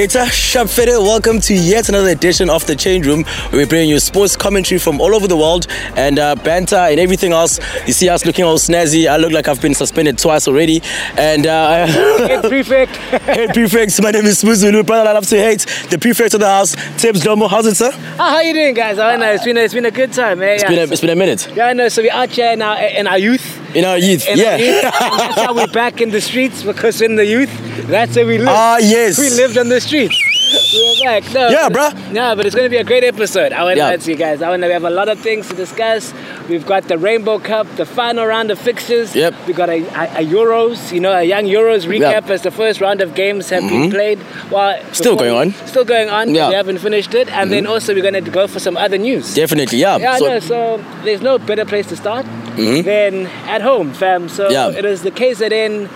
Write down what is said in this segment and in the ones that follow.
It's a Shapfede. Welcome to yet another edition of the Change Room, where we bring you sports commentary from all over the world and uh, banter and everything else. You see us looking all snazzy. I look like I've been suspended twice already. And uh, Head prefect. head prefect, my name is Sbu Zulu, brother. I love to hate the prefect of the house, Tibs Dhlomo. How's it, sir? Ah, how you doing, guys? I know it's been a, it's been a good time, eh? It's yeah. been a, it's been a minute. yeah, I know. So we're out here now in our youth. In our youth, In yeah. Our youth. that's how we're back in the streets because in the youth, that's where we live. Ah, yes. We lived on the streets. We're back. No, Yeah, bruh. Yeah, but it's going to be a great episode. I want Yeah. to you guys. I want to we have a lot of things to discuss. We've got the Rainbow Cup, the final round of fixtures. Yep. We got a, a, a Euros, you know, a young Euros recap. Mm-hmm. as the first round of games have been played. Well, Still going on. Still going on. Yeah. Mm-hmm. We haven't finished it, and then also we're going to go for some other news. Definitely, yeah. Yeah, So- no, so there's no better place to start than at home, fam. So Yeah. it is the KZN,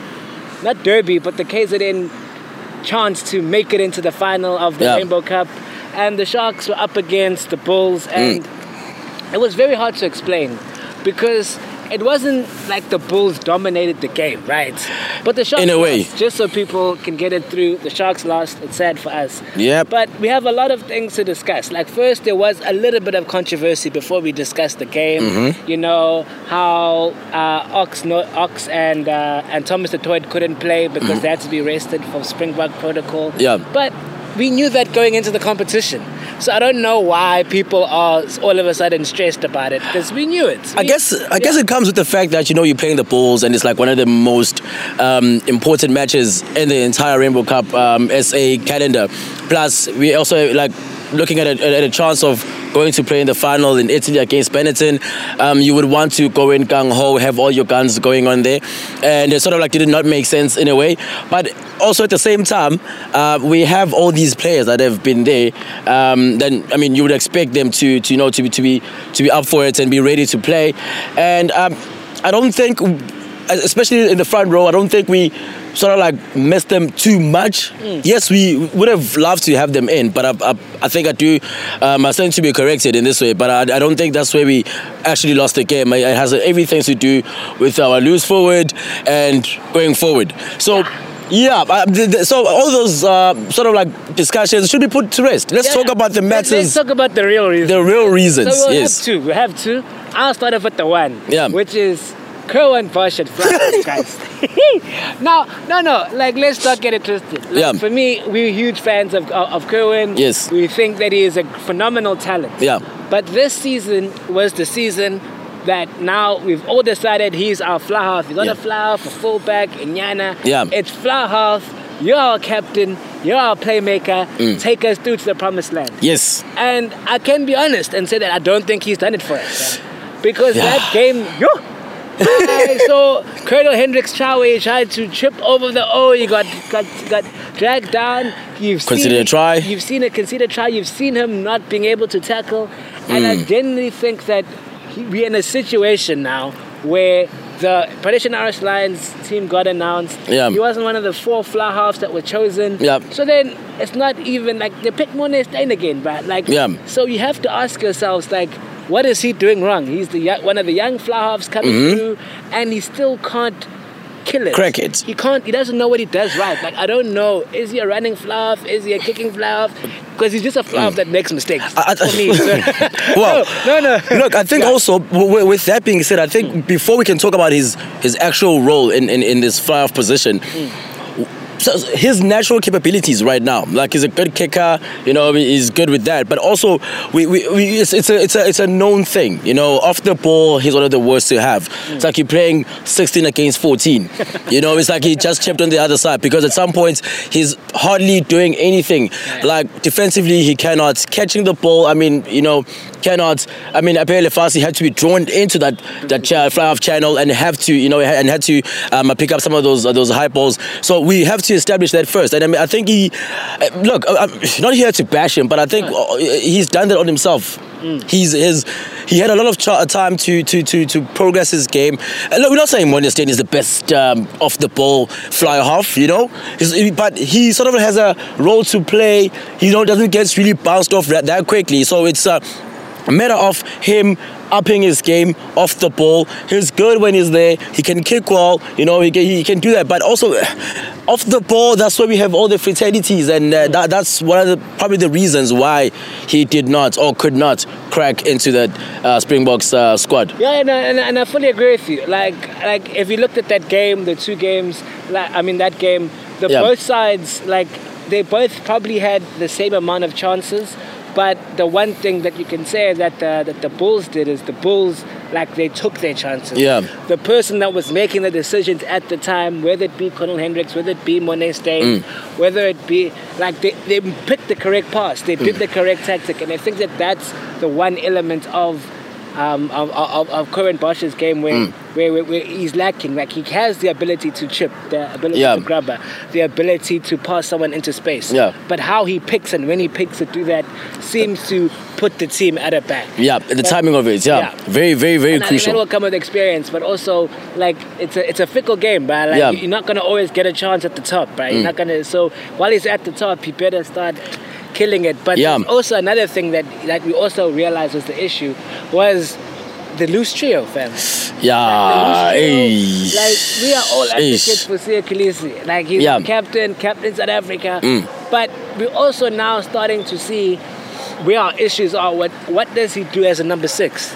not Derby, but the KZN chance to make it into the final of the Yeah. Rainbow Cup. And the Sharks were up against the Bulls, Mm. and it was very hard to explain because it wasn't like the Bulls dominated the game, right? But the Sharks In a way. lost, just so people can get it through. The Sharks lost. It's sad for us. Yeah. But we have a lot of things to discuss. Like first, there was a little bit of controversy before we discussed the game. Mm-hmm. You know how uh, Ox, no, Ox and uh, and Thomas du Toit couldn't play because they had to be rested for Springbok protocol. Mm-hmm. Yeah. But we knew that going into the competition. So I don't know why people are all of a sudden stressed about it because we knew it. I guess I guess it comes with the fact that you know you're playing the Bulls and it's like one of the most um, important matches in the entire Rainbow Cup um, SA calendar. Plus, we also like looking at a, at a chance of going to play in the final in Italy against Benetton. Um, you would want to go in gung ho, have all your guns going on there, and it sort of like did not make sense in a way. But also at the same time, uh, we have all these players that have been there. Um, then I mean, you would expect them to, to you know to be to be to be up for it and be ready to play. And um, I don't think, especially in the front row, I don't think we sort of like missed them too much. Yes, we would have loved to have them in, but I, I, I think I do. Um, I stand to be corrected in this way, but I, I don't think that's where we actually lost the game. It has everything to do with our loose forward and going forward. So. Yeah, uh, th- th- so all those uh, sort of like discussions should be put to rest. Let's Yeah. talk about the Let's- Let's talk about the real reasons. the real reasons. So we'll yes. have two. We have two. I'll start off with the one. Yeah. Which is At France, guys. no, no, no. Like, let's not get it twisted. Like, Yeah. For me, we're huge fans of, of, of Curwin. Yes. We think that he is a phenomenal talent. Yeah. But this season was the season that now we've all decided he's our fly half. He's not Yeah. a fly half, a fullback, Inyana. Yeah. It's fly half. You're our captain. You're our playmaker. Mm. Take us through to the promised land. Yes. And I can be honest and say that I don't think he's done it for us. Because Yeah. that game, yo! Saw Cornal Hendricks Chawe tried to trip over the O. He got got got dragged down. You've Considered seen, a try. You've seen a considered try. You've seen him not being able to tackle. And Mm. I genuinely think that we're in a situation now where the British and Irish Lions team got announced. Yeah. He wasn't one of the four fly halves that were chosen. Yeah. So then it's not even like they picked Morné Steyn again, but like Yeah. so you have to ask yourselves like what is he doing wrong? He's the young, one of the young halves coming through and he still can't kill it. Mm-hmm. Crack it. He can't he doesn't know what he does right. Like I don't know. Is he a running fly half? Is he a kicking fly half? Because he's just a fly half that makes mistakes. Mm. I- I- for me. So- Well, no, no. no. Look, I think Yeah. also w- w- with that being said, I think before we can talk about his his actual role in in, in this off position. So his natural capabilities right now, like he's a good kicker, you know, he's good with that. But also, we, we, we it's, it's a it's a it's a known thing, you know. Off the ball, he's one of the worst to have. It's like you're playing 16 against 14. You know, it's like he just chipped on the other side because at some points he's hardly doing anything. Like defensively, he cannot catching the ball. I mean, you know, cannot. I mean, Aphelele Fassi had to be drawn into that that fly off channel and have to, you know, and had to um, pick up some of those uh, those high balls. So we have to establish that first. And I mean, I think he uh, look. I- I'm not here to bash him, but I think uh, he's done that on himself. He's his. He had a lot of ch- time to to to to progress his game. And look, we're not saying Morné Steyn is the best um, off the ball fly half, you know, He's- but he sort of has a role to play. You know, doesn't get really bounced off that, that quickly. So it's. Uh, a matter of him upping his game off the ball. He's good when he's there. He can kick well. You know, he can, he can do that. But also, off the ball, that's where we have all the fatalities, and uh, that, that's one of the probably the reasons why he did not or could not crack into that uh, Springboks uh, squad. Yeah, and, and, and I fully agree with you. Like, like if you looked at that game, the two games, like, I mean that game, the Yeah. both sides, like they both probably had the same amount of chances. But the one thing that you can say that the, that the Bulls did is the Bulls, like they took their chances. Yeah. The person that was making the decisions at the time, whether it be Cornal Hendricks, whether it be Morné Steyn, Mm. whether it be like they, they picked the correct pass, they Mm. did the correct tactic, and I think that that's the one element of um, of, of, of Curwin Bosch's game where, Mm. where, where, where he's lacking. Like he has the ability to chip, the ability Yeah. to grab, the ability to pass someone into space. Yeah. But how he picks and when he picks to do that seems to put the team at a back. Yeah, the But- timing of it, yeah, Yeah. very, very, very and think that will come with experience, but also like it's a it's a fickle game, but like Yeah. Mm. you're not gonna always get a chance at the top, right? You're not gonna. So while he's at the top, he better start killing it. But Yeah. also another thing that that we also realized was the issue was the loose trio, fam. Yeah, loose trio, like we are all advocates for Siya Kolisi. Like he's Yeah. the captain, captain South Africa. Mm. But we're also now starting to see where our issues are. What what does he do as a number six?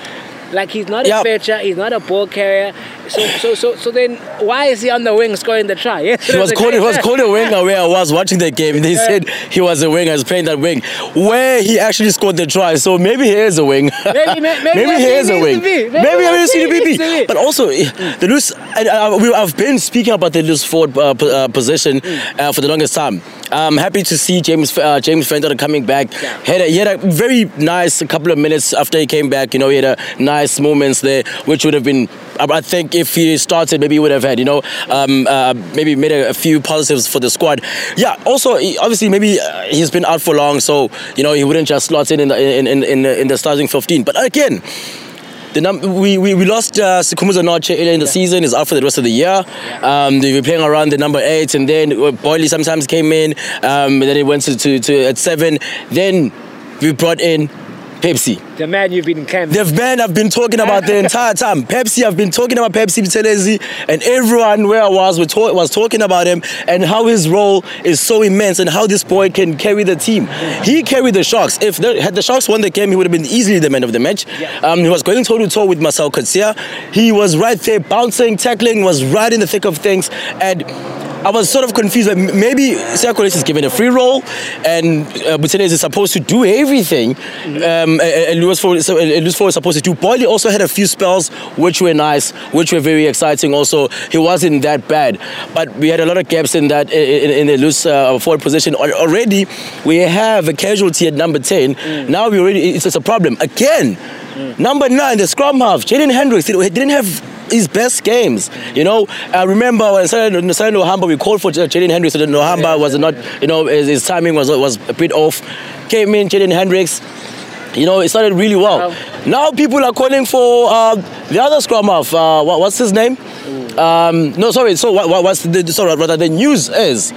Like he's not a Yep. fetcher, he's not a ball carrier. So so so so then why is he on the wing scoring the try? Yes, He was called, he was called a winger where I was watching the game. They said he was a winger, he was playing that wing, where he actually scored the try. So maybe he is a wing. Maybe- may- maybe maybe he is a wing. needs to be. Maybe Maybe he that's needs what he to needs to be. be. But also, eh, the loose. I, I, we- I've been speaking about the loose forward uh, uh, position uh, for the longest time. I'm happy to see James uh, James Venter coming back. Yeah. Had a, he had a very nice couple of minutes after he came back. You know, he had a nice moments there, which would have been. I think if he started, maybe he would have had. You know, um, uh, maybe made a, a few positives for the squad. Yeah. Also, obviously, maybe uh, he's been out for long, so you know he wouldn't just slot in in the in in, in, the, in the starting 15. But again. The num- we, we, we lost uh, Sikhumbuzo Notshe earlier in the season. He's out for the rest of the year. Um, they were playing around the number eight, and then uh, Boyle sometimes came in. Um, and then he went to, to, to at seven. Then we brought in Phepsi. The man you've been camping. The man I've been talking about the entire time. Phepsi, I've been talking about Phepsi Buthelezi, and everyone where I was was, talk, was talking about him and how his role is so immense and how this boy can carry the team. He carried the Sharks. If the, had the Sharks won the game, he would have been easily the man of the match. Yeah. Um, he was going toe to toe with Marcel Coetzee. He was right there, bouncing, tackling, was right in the thick of things, and. I was sort of confused. Like maybe Siya Kolisi is given a free role, and uh, is supposed to do everything. Um, and- and loose forward, so, and loose forward is supposed to do. Boyle also had a few spells which were nice, which were very exciting. Also, he wasn't that bad, but we had a lot of gaps in that in, in the loose uh, forward position. Already, we have a casualty at number ten. Now we already it's, it's a problem again. Number nine, the scrum half, Jaden Hendrikse, he didn't have his best games. You know, I remember when Sanele Nohamba, we called for Jaden Hendrikse, and Nohamba was not, you know, his, his timing was was a bit off. Came in, Jaden Hendrikse. You know, it started really well. Wow. Now people are calling for uh, the other scrum half. Uh, what, what's his name? Um, no, sorry. So what, what, what's the sorry? Rather, the news is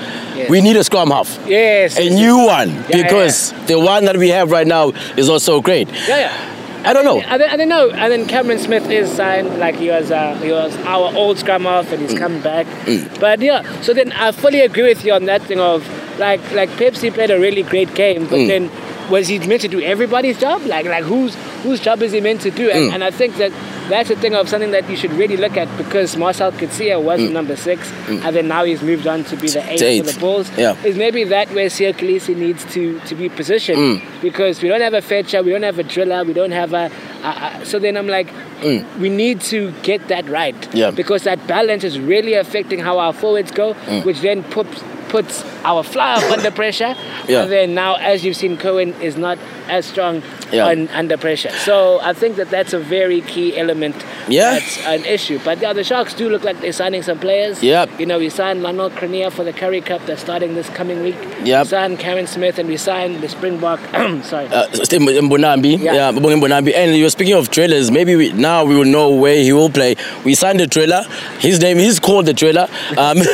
we need a scrum half, yes. a new one, yeah, because the one that we have right now is not so great. yeah, yeah. I don't know. I don't, I don't know. And then Cameron Smith is signed, like he was, uh, he was our old scrum half, and he's mm. coming back. Mm. But yeah, so then I fully agree with you on that thing of like, like Phepsi played a really great game, but mm. then was he meant to do everybody's job? Like, like whose whose job is he meant to do? And, mm. and I think that that's the thing of something that you should really look at because Marcel Coetzee was the number six, mm. and then now he's moved on to be the eight, eight. for the Bulls. Yeah. Is maybe that where Siya Kolisi needs to to be positioned because we don't have a fetcher, we don't have a driller, we don't have a. a, a so then I'm like, we need to get that right. Yeah. Because that balance is really affecting how our forwards go, which then puts puts our fly under pressure. Yeah. And then now, as you've seen, Curwin is not as strong Yeah. on, under pressure. So I think that that's a very key element. Yeah. That's an issue. But yeah, the Sharks do look like they're signing some players. Yep. You know, we signed Lionel Cronjé for the Currie Cup that's starting this coming week. Yep. We signed Karen Smith and we signed the Springbok. sorry. uh, Mbonambi. Yeah. Yeah, Mbonambi. And you're speaking of trailers. Maybe we, now we will know where he will play. We signed the trailer. His name is called the trailer. Um,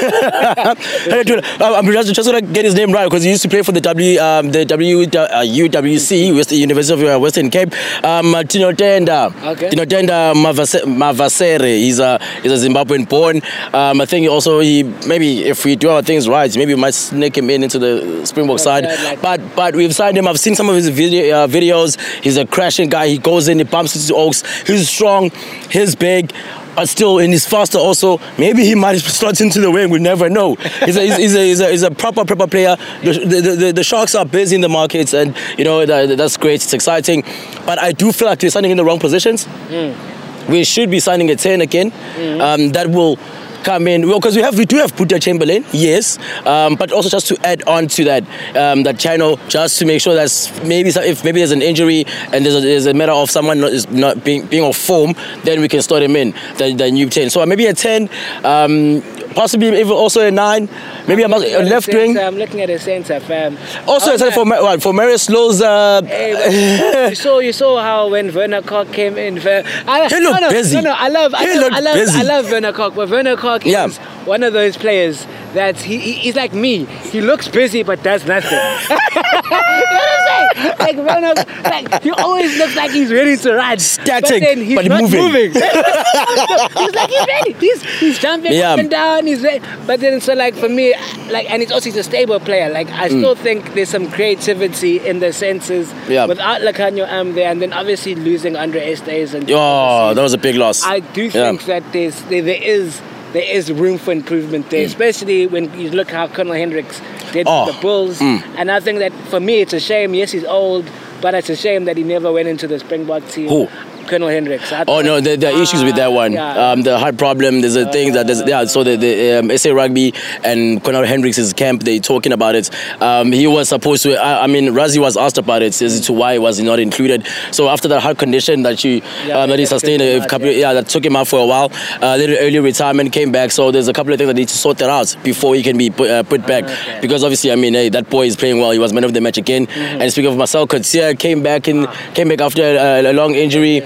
I'm just, just just gonna get his name right because he used to play for the W um, the W uh, UWC, West University of uh, Western Cape. Um, uh, Tino Tenda. Okay. Tino Tenda Mavase- Mavasere. He's a he's a Zimbabwean born. Um, I think also he maybe if we do our things right, maybe we might sneak him in into the Springbok side. like- but but we've signed him. I've seen some of his video, uh, videos. He's a crashing guy. He goes in, he bumps into Oaks. He's strong. He's big. But still, and he's faster also. Maybe he might slot into the wing. We never know. He's a, he's, a, he's a, he's a proper, proper player. The, the, the, the Sharks are busy in the markets, and you know that, that's great. It's exciting. But I do feel like we're signing in the wrong positions. We should be signing a 10 again. Um, that will come in. Well because we have we do have Boeta Chamberlain yes um, but also just to add on to that um, that channel just to make sure that maybe if maybe there's an injury and there's a, there's a matter of someone not, is not being being off form then we can start him in the, the new 10 so maybe a 10 um, possibly even also a 9 maybe a, a left wing I'm looking at a centre, fam. also 10 for, what, for Marius Louw's uh, Hey, you saw you saw how when Werner Kok came in. Ver- I, He looked no, no, busy. No, no, I love, I He love, looked I love, busy. I love Werner Kok. But Werner Kok Yeah. is one of those players that he, he he's like me. He looks busy but does nothing. you know what I'm saying? Like Werner, like he always looks like he's ready to run, Static, but he's but not moving. moving. he's like he's ready. He's he's jumping Yeah. up and down. He's ready. But then so like for me, like and it's also he's a stable player. Like I still think there's some creativity in the senses Mm. Yeah. without Lukhanyo am there, and then obviously losing Andre Estes and oh that was a big loss I do Yeah. think that there's there, there is there is room for improvement there, especially when you look how Cornal Hendricks did Mm. Oh, the Bulls. And I think that for me it's a shame. Yes, he's old, but it's a shame that he never went into the Springbok team. Who? Cornal Hendricks. I Oh no, there, there are issues with that Ah, one. yeah. Um, the heart problem. There's a thing that there's yeah. So the, the um, SA Rugby and Cornal Hendricks' camp they talking about it. Um, he was supposed to. I, I mean, Rassie was asked about it as to why he was he not included. So after that heart condition that she Yeah, um, that he sustained a couple, yeah. yeah, that took him out for a while. A little early retirement came back. So there's a couple of things that need to sort that out before he can be put, uh, put back. Okay. Because obviously, I mean, hey, that boy is playing well. He was man of the match again. Mm-hmm. And speaking of Marcel Coetzee, came back in, Ah. came back after a, a long injury.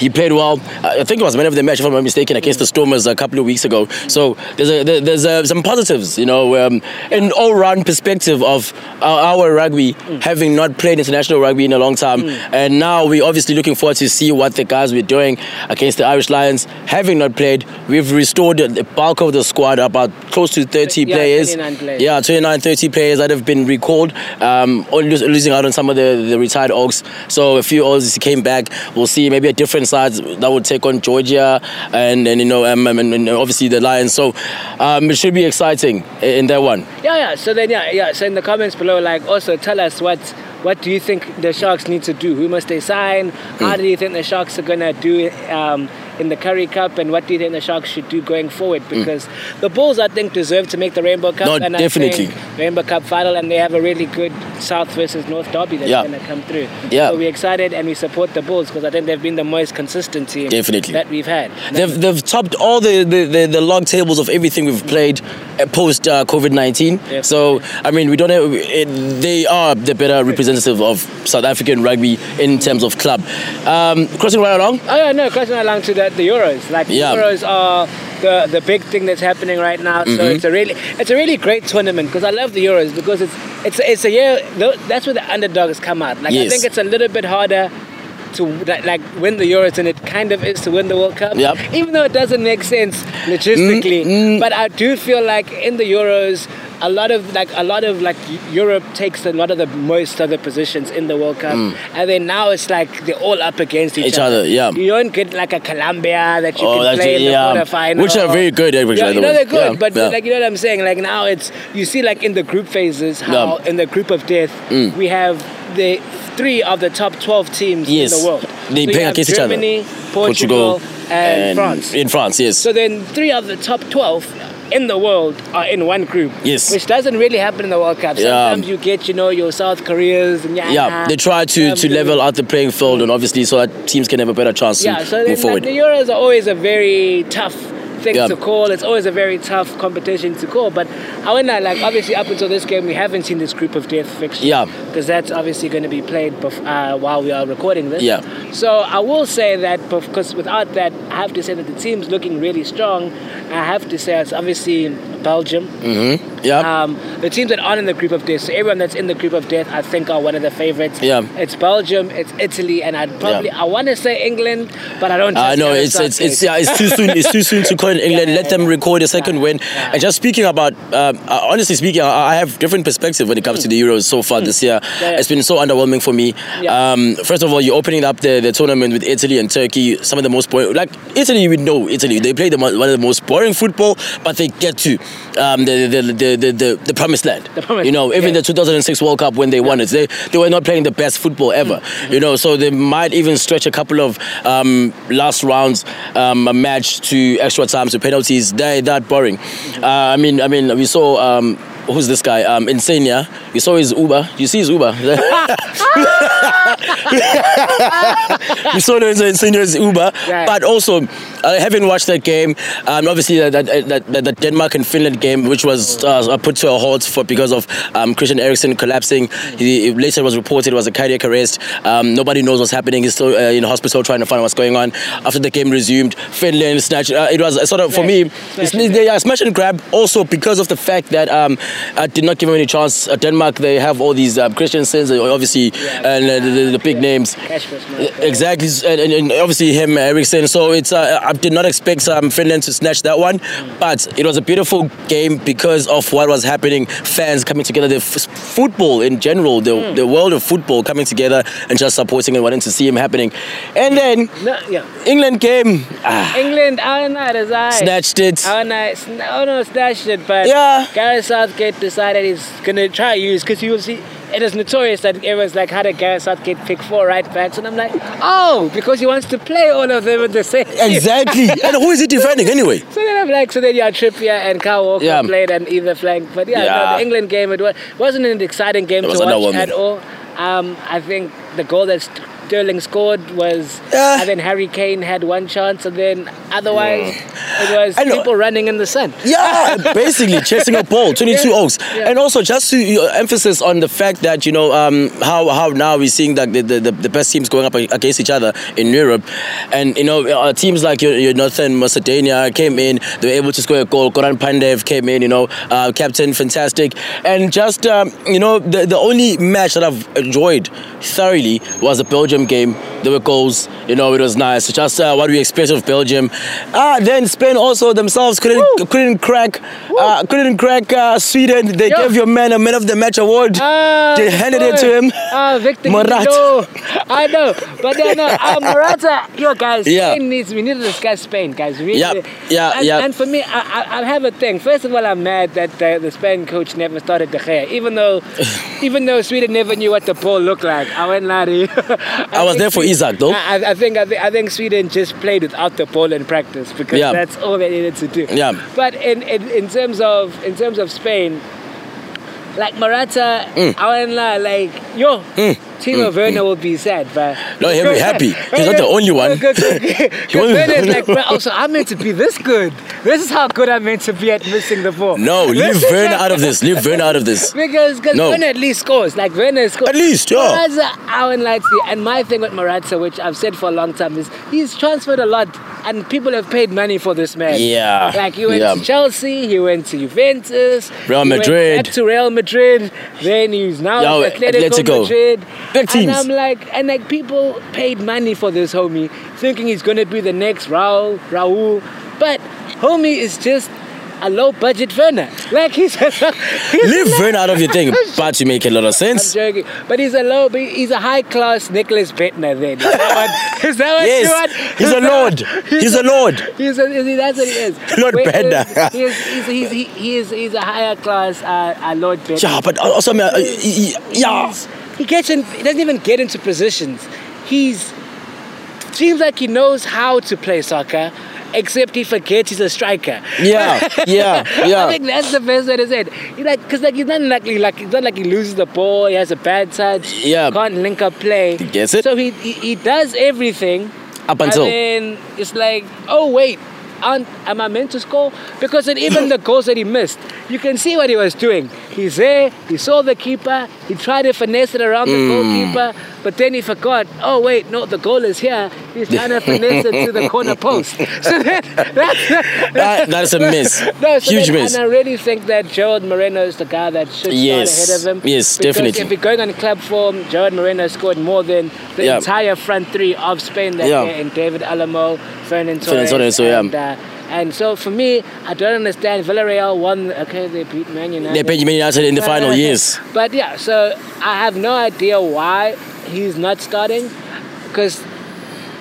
He played well. I think it was man of the match, if I'm not mistaken, against the Stormers a couple of weeks ago. So there's a, there's uh some positives, you know, um, an all-round perspective of our, our rugby, Mm. having not played international rugby in a long time, and now we're obviously looking forward to see what the guys were doing against the Irish Lions. Having not played, we've restored the- bulk of the squad, about close to 30 Yeah, players. 29 players. Yeah, 29, 30 players that have been recalled, um, or losing out on some of the, the retired Oaks. So a few Oaks came back. We'll see maybe a different side that would take on Georgia and, and you know, um, um, and, and obviously the Lions. So um, it should be exciting in that one. Yeah, yeah. So then, yeah, yeah. So in the comments below, like, also tell us what what do you think the Sharks need to do? Who must they sign? Hmm. How do you think the Sharks are gonna do um, in the Currie Cup? And what do you think the Sharks should do going forward? Because the Bulls, I think, deserve to make the Rainbow Cup. No, and definitely. I think Rainbow Cup final, and they have a really good South versus North derby that's Yeah. gonna come through. Yeah. So we're excited and we support the Bulls because I think they've been the most consistent team Definitely. that we've had. They've, they've topped all the, the, the, the log tables of everything we've played uh, post uh, COVID 19. Definitely. So, I mean, we don't have, it, they are the better representative of South African rugby in terms of club. Um, crossing right along, Oh yeah, no, crossing along to the, the Euros. Like the Yeah. Euros are the the big thing that's happening right now. So Mm-hmm. it's a really it's a really great tournament because I love the Euros because it's it's it's a year that's where the underdogs come out. Like I think it's a little bit harder to like, win the Euros and it kind of is to win the World Cup. Yep. Even though it doesn't make sense logistically, Mm, but I do feel like in the Euros. A lot of like a lot of like Europe takes a lot of the most of the positions in the World Cup, and then now it's like they're all up against each, Mm. Each other, yeah. You don't get like a Colombia that you Oh, can play in the yeah. quarterfinal, Which are very good, eh, Yeah, you know they're good, Yeah, but yeah. like you know what I'm saying. Like now it's you see like in the group phases how. Mm. in the group of death we have the three of the top 12 teams Yes. in the world. They you play against each other. Germany, Portugal, and, France. In France, yes. So then three of the top 12 in the world are in one group. Yes. Which doesn't really happen in the World Cup. Yeah. Sometimes you get, you know, your South Koreas and yeah. yeah, they try to, um, to level out the playing field, and obviously, so that teams can have a better chance Yeah, to so move like, forward. the Euros are always a very tough thing Yeah. to call. It's always a very tough competition to call. But however, like obviously up until this game, we haven't seen this group of death fixture. Yeah. Because that's obviously going to be played bef- uh, while we are recording this. Yeah. So I will say that because without that, I have to say that the team's looking really strong. I have to say it's obviously Belgium. Mm-hmm. Yeah. Um, the teams that aren't in the group of death, so everyone that's in the group of death, I think are one of the favorites. Yeah. It's Belgium, it's Italy, and I'd probably Yeah. I want to say England, but I don't. I trust know it's it's it's yeah it's too soon it's too soon to call England. Yeah, Let them record a second win. And just speaking about, um, uh, honestly speaking, I, have different perspective when it comes to the Euros so far this year. Mm. Yeah, yeah. It's been so underwhelming for me. Um, first of all, you're opening up the, the tournament with Italy and Turkey. Some of the most boring, like Italy, we know Italy. They play the one of the most boring football, but they get to um, the, the, the, the, the the promised land. The promised you know, even yeah. the 2006 World Cup when they won it, they they were not playing the best football ever. Mm-hmm. You know, so they might even stretch a couple of um, last rounds um, a match to extra times to penalties. They're that boring. Mm-hmm. Uh, I mean, I mean, we saw. Um, Who's this guy? Um, Insigne. You saw his Uber. You see his Uber. you saw the Insigne's Uber. Right. But also, uh, having watched that game, um, obviously that, that, that, that, Denmark and Finland game, which was uh, put to a halt for because of um, Christian Eriksen collapsing. He, it later was reported it was a cardiac arrest. Um, nobody knows what's happening. He's still uh, in hospital trying to find out what's going on. After the game resumed, Finland snatched. Uh, it was a sort of for me, Smash and they are smash and grab. Also because of the fact that um, I did not give him any chance. Uh, Denmark they have all these um, Christiansens, uh, obviously, and uh, the, the, big names. Cashmas. Exactly, and, and, and obviously him, Eriksen. So it's uh, I did not expect um, Finland to snatch that one, but it was a beautiful game because of what was happening. Fans coming together, the f- football in general, the, the world of football coming together and just supporting and wanting to see him happening. And then No, yeah. England came, ah, England, our night is I. snatched it. Our night, sn- oh no, snatched it, but Yeah. Gareth Southgate decided he's gonna try use because he was he, it is notorious that everyone's like, how did Gareth Southgate pick four right backs? And I'm like, oh, because he wants to play all of them at the same. Exactly. and who is he defending anyway? So then I'm like, so then yeah, Trippier and Kyle Walker Yeah. played on either flank. But yeah, Yeah. No, the England game, it wa- wasn't an exciting game It to watch at all. Um, I think the goal that Sterling scored was, Yeah. and then Harry Kane had one chance, and then otherwise it was know. people running in the sun. Yeah, basically chasing a ball, 22 Yeah. oaks. Yeah. And also just to uh, emphasis on the fact that, you know, um, how, how now we're seeing that the, the, the best teams going up against each other in Europe. And, you know, uh, teams like your, your Northern Macedonia came in, they were able to score a goal. Goran Pandev came in, you know, uh, captain, fantastic. And just, um, you know, the, the only match that I've enjoyed thoroughly was the Belgium game. There were goals, you know, it was nice. Just uh, what we expected of Belgium. Ah, then Spain also themselves couldn't Woo. couldn't crack uh, couldn't crack uh, Sweden. They gave your man a man of the match award. Ah, they handed it to him. Ah, Victor Morata. I know, but then no, uh, Morata, yo guys, Yeah. Spain needs. We need to discuss Spain, guys. We Yep, need- yeah, and, yeah. And for me, I, I, have a thing. First of all, I'm mad that the, the Spain coach never started De Gea, even though, even though Sweden never knew what the ball looked like. I went lie you. I was there for Isaac, though. I, I- I think I, thi- I think Sweden just played without the ball in practice because Yeah. that's all they needed to do. Yeah. But in, in, in terms of in terms of Spain, like Morata, Mm. I lie, like yo, Timo mm, Werner mm. will be sad, but No, he'll be happy. He's not the only one. Because won't- Werner like, also I'm meant to be this good. This is how good I'm meant to be at missing the ball. No, leave Werner out of this. Leave Werner out of this. Because cause No. Werner at least scores. Like Werner scores. At least, yeah. Won't lie to. And my thing with Morata, which I've said for a long time, is he's transferred a lot, and people have paid money for this man. Yeah, Like he went yeah. to Chelsea, he went to Juventus, Real he went Madrid. back to Real Madrid. Then he's now Yeah, at Atletico, Atletico. Madrid. Big teams. And I'm like, and like people paid money for this homie, thinking he's gonna be the next Raul, Raul, but homie is just a low budget Werner. Like he's, he's Leave Werner out of your thing. But you make a lot of I'm sense. joking, but he's a low, he's a high class Nicholas Bendtner. Then is that what, is that what you Yes, want? he's a lord. He's a lord. He's a, is he, that's what he is. Lord Wait, Bendtner. He is, he's, he's, he, he he's a higher class uh, uh, Lord Bendtner. Yeah, but also, uh, y- y- yeah. He gets in. He doesn't even get into positions. He's seems like he knows how to play soccer, except he forgets he's a striker. Yeah, yeah, yeah. I think that's the best way to say it. He like, cause like he's not like, he- like it's not like he loses the ball. He has a bad touch. Yeah. can't link up play. He gets it. So he he, he does everything. Up until. And then it's like, oh wait, aren't, am I meant to score? Because in even the goals that he missed, you can see what he was doing. He's there, he saw the keeper, he tried to finesse it around the Mm. goalkeeper, but then he forgot. Oh wait, no, the goal is here. He's trying to finesse it to the corner post. So then, that's, That- that's a miss. no, so Huge then- miss. And I really think that Gerard Moreno is the guy that should Yes. start ahead of him. Yes, definitely. If you're going on the club form, Gerard Moreno scored more than the Yeah. entire front three of Spain that Yeah. year in David Alamo, Ferran Ferran Torres, Torres, so, yeah. and, uh, and so for me, I don't understand. Villarreal won. Okay, they beat Man United. They beat Man United in the final Uh, years. But yeah, so I have no idea why he's not starting because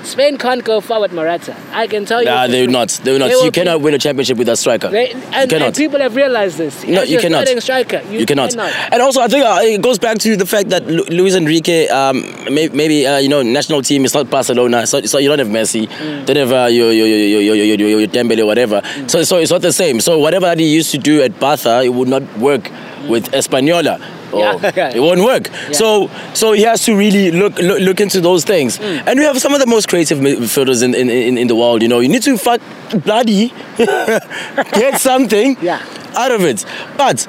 Spain can't go far with Morata. I can tell you. Nah, they're not. They're not. They you cannot be, win a championship with a striker. They, and, and, people have realized this. No, you cannot. Striker, you, you cannot. cannot. And also, I think uh, it goes back to the fact that Luis Enrique, um, maybe, maybe uh, you know, national team is not Barcelona. So, so you don't have Messi. Mm. Don't have uh, your, your, your, your, your, your, your Dembele, whatever. Mm. So, so it's not the same. So whatever that he used to do at Barca, it would not work with Española. Or Yeah. It won't work. So so he has to really look look, look into those things. Mm. And we have some of the most creative midfielders in, in, in, in the world. You know, you need to fuck bloody get something Yeah. out of it. But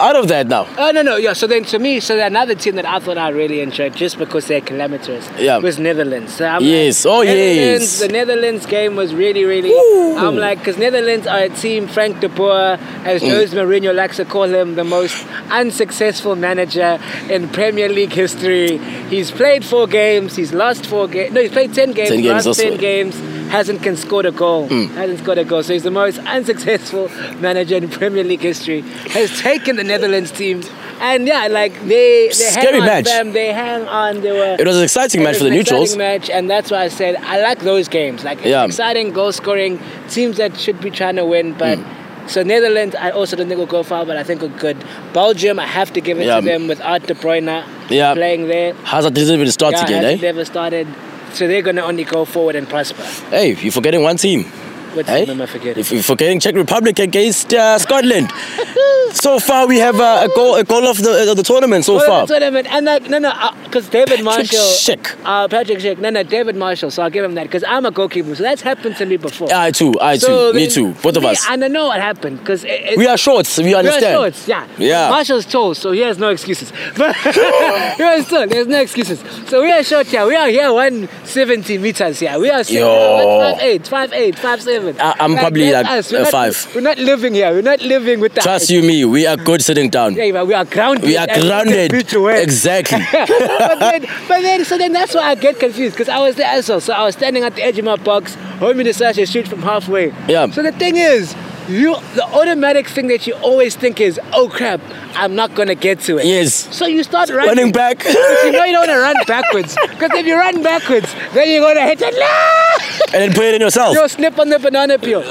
out of that now. Oh no no yeah. So then to me, so another team that I thought I really enjoyed just because they're calamitous Yeah. was Netherlands. So I'm Yes. like, Oh, Netherlands, yes. The Netherlands game was really really. Ooh. I'm like because Netherlands are a team. Frank de Boer, as Mm. Jose Mourinho likes to call him, the most unsuccessful manager in Premier League history. He's played four games. He's lost four games. No, he's played ten games. 10 games lost ten games. Hasn't can scored a goal. Mm. Hasn't scored a goal. So he's the most unsuccessful manager in Premier League history. Has taken the Netherlands team, and yeah, like they they hang Scary on match. them. They hang on. They were. It was an exciting match for the neutrals. exciting match, and that's why I said I like those games. Like Yeah. exciting goal scoring teams that should be trying to win, but. Mm. So Netherlands, I also don't think will go far, but I think are good. Belgium, I have to give it Yeah. to them without De Bruyne Yeah. playing there. Hazard didn't even start yeah, again, eh? never started. So they're gonna only go forward and prosper. Hey, you're forgetting one team. What Hey? team am I forgetting? If you're forgetting Czech Republic against uh, Scotland. so far, we have uh, a goal, a goal of the of the tournament so far. what And like, no, no, because David Marshall, Schick. uh, Patrick Schick, no, no, David Marshall. So I'll give him that because I'm a goalkeeper, so that's happened to me before. I too, I too, me too, both of us. And I know what happened because We are shorts, we we are understand. shorts, yeah. Yeah. Marshall's tall, so he has no excuses. But he was tall, there's no excuses. So we are short here. We are here 170 meters here. We are Yo. 5'8", 5'8", 5'7". I- I'm probably like us. We're uh, not- five. We're not living here. We're not living with that. Trust you me, we are good sitting down. Yeah, but we are grounded. We are grounded. beat you well. Exactly. but, then, but then, so then that's why I get confused because I was there as well. So I was standing at the edge of my box, homie decided to shoot from halfway. Yeah. So the thing is, you the automatic thing that you always think is, oh crap, I'm not gonna get to it. yes. So you start running. Running back. But you know you don't want to run backwards because if you run backwards, then you're gonna hit it. and then put it in yourself. You'll slip on the banana peel.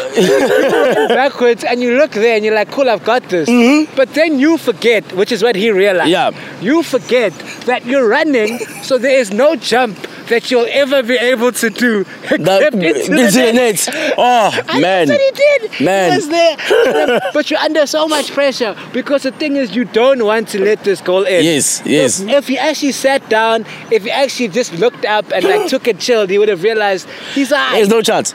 backwards, and you look there and you're like, cool, I've got this. Mm-hmm. But then you forget, which is what he realized. Yeah. You forget that you're running, so there is no jump that you'll ever be able to do That, except into into the the net. net. Oh, And man. That's what he did. Man. He was there. but you're under so much pressure because the thing is, you don't want to let this goal in. Yes, yes. So if he actually sat down, if he actually just looked up and like took a chill, he would have realized he's like. There's no chance.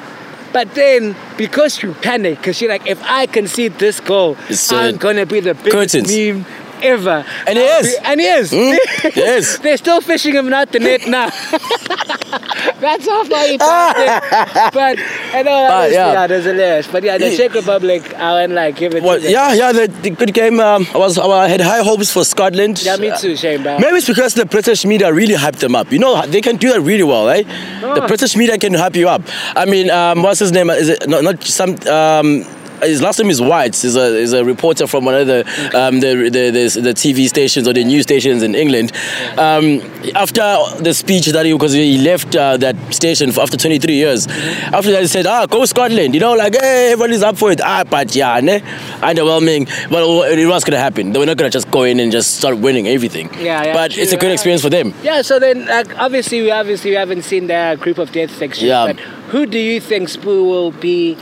But then, because you panic, because you're like, if I concede this goal, It's, uh, I'm gonna be the biggest curtains. meme ever. And he is. and he is. Mm, he is. They're still fishing him out the net now. That's how far he. But But, yeah. yeah. yeah, that's hilarious. But yeah, the Czech Republic, I went like give it Well, yeah, yeah, the, the good game. Um, I was, I had high hopes for Scotland. Yeah, me too, Shane Brown. Maybe it's because the British media really hyped them up. You know, they can do that really well, eh? The Ah. British media can hype you up. I mean, um, what's his name? Is it not, not some? Um, his last name is White. He's a, he's a reporter from one of the, um, the, the, the, TV stations or the news stations in England. Um, after the speech that he, because he left uh, that station for after 23 years, after that he said, ah, go Scotland. You know, like, hey, everybody's up for it. Ah, but yeah, ne? underwhelming. Well, it was going to happen. They were not going to just go in and just start winning everything. Yeah, yeah, But it's a good experience for them. Yeah, so then like obviously we obviously we haven't seen the group of death fixtures. Yeah. But who do you think Spoo will be?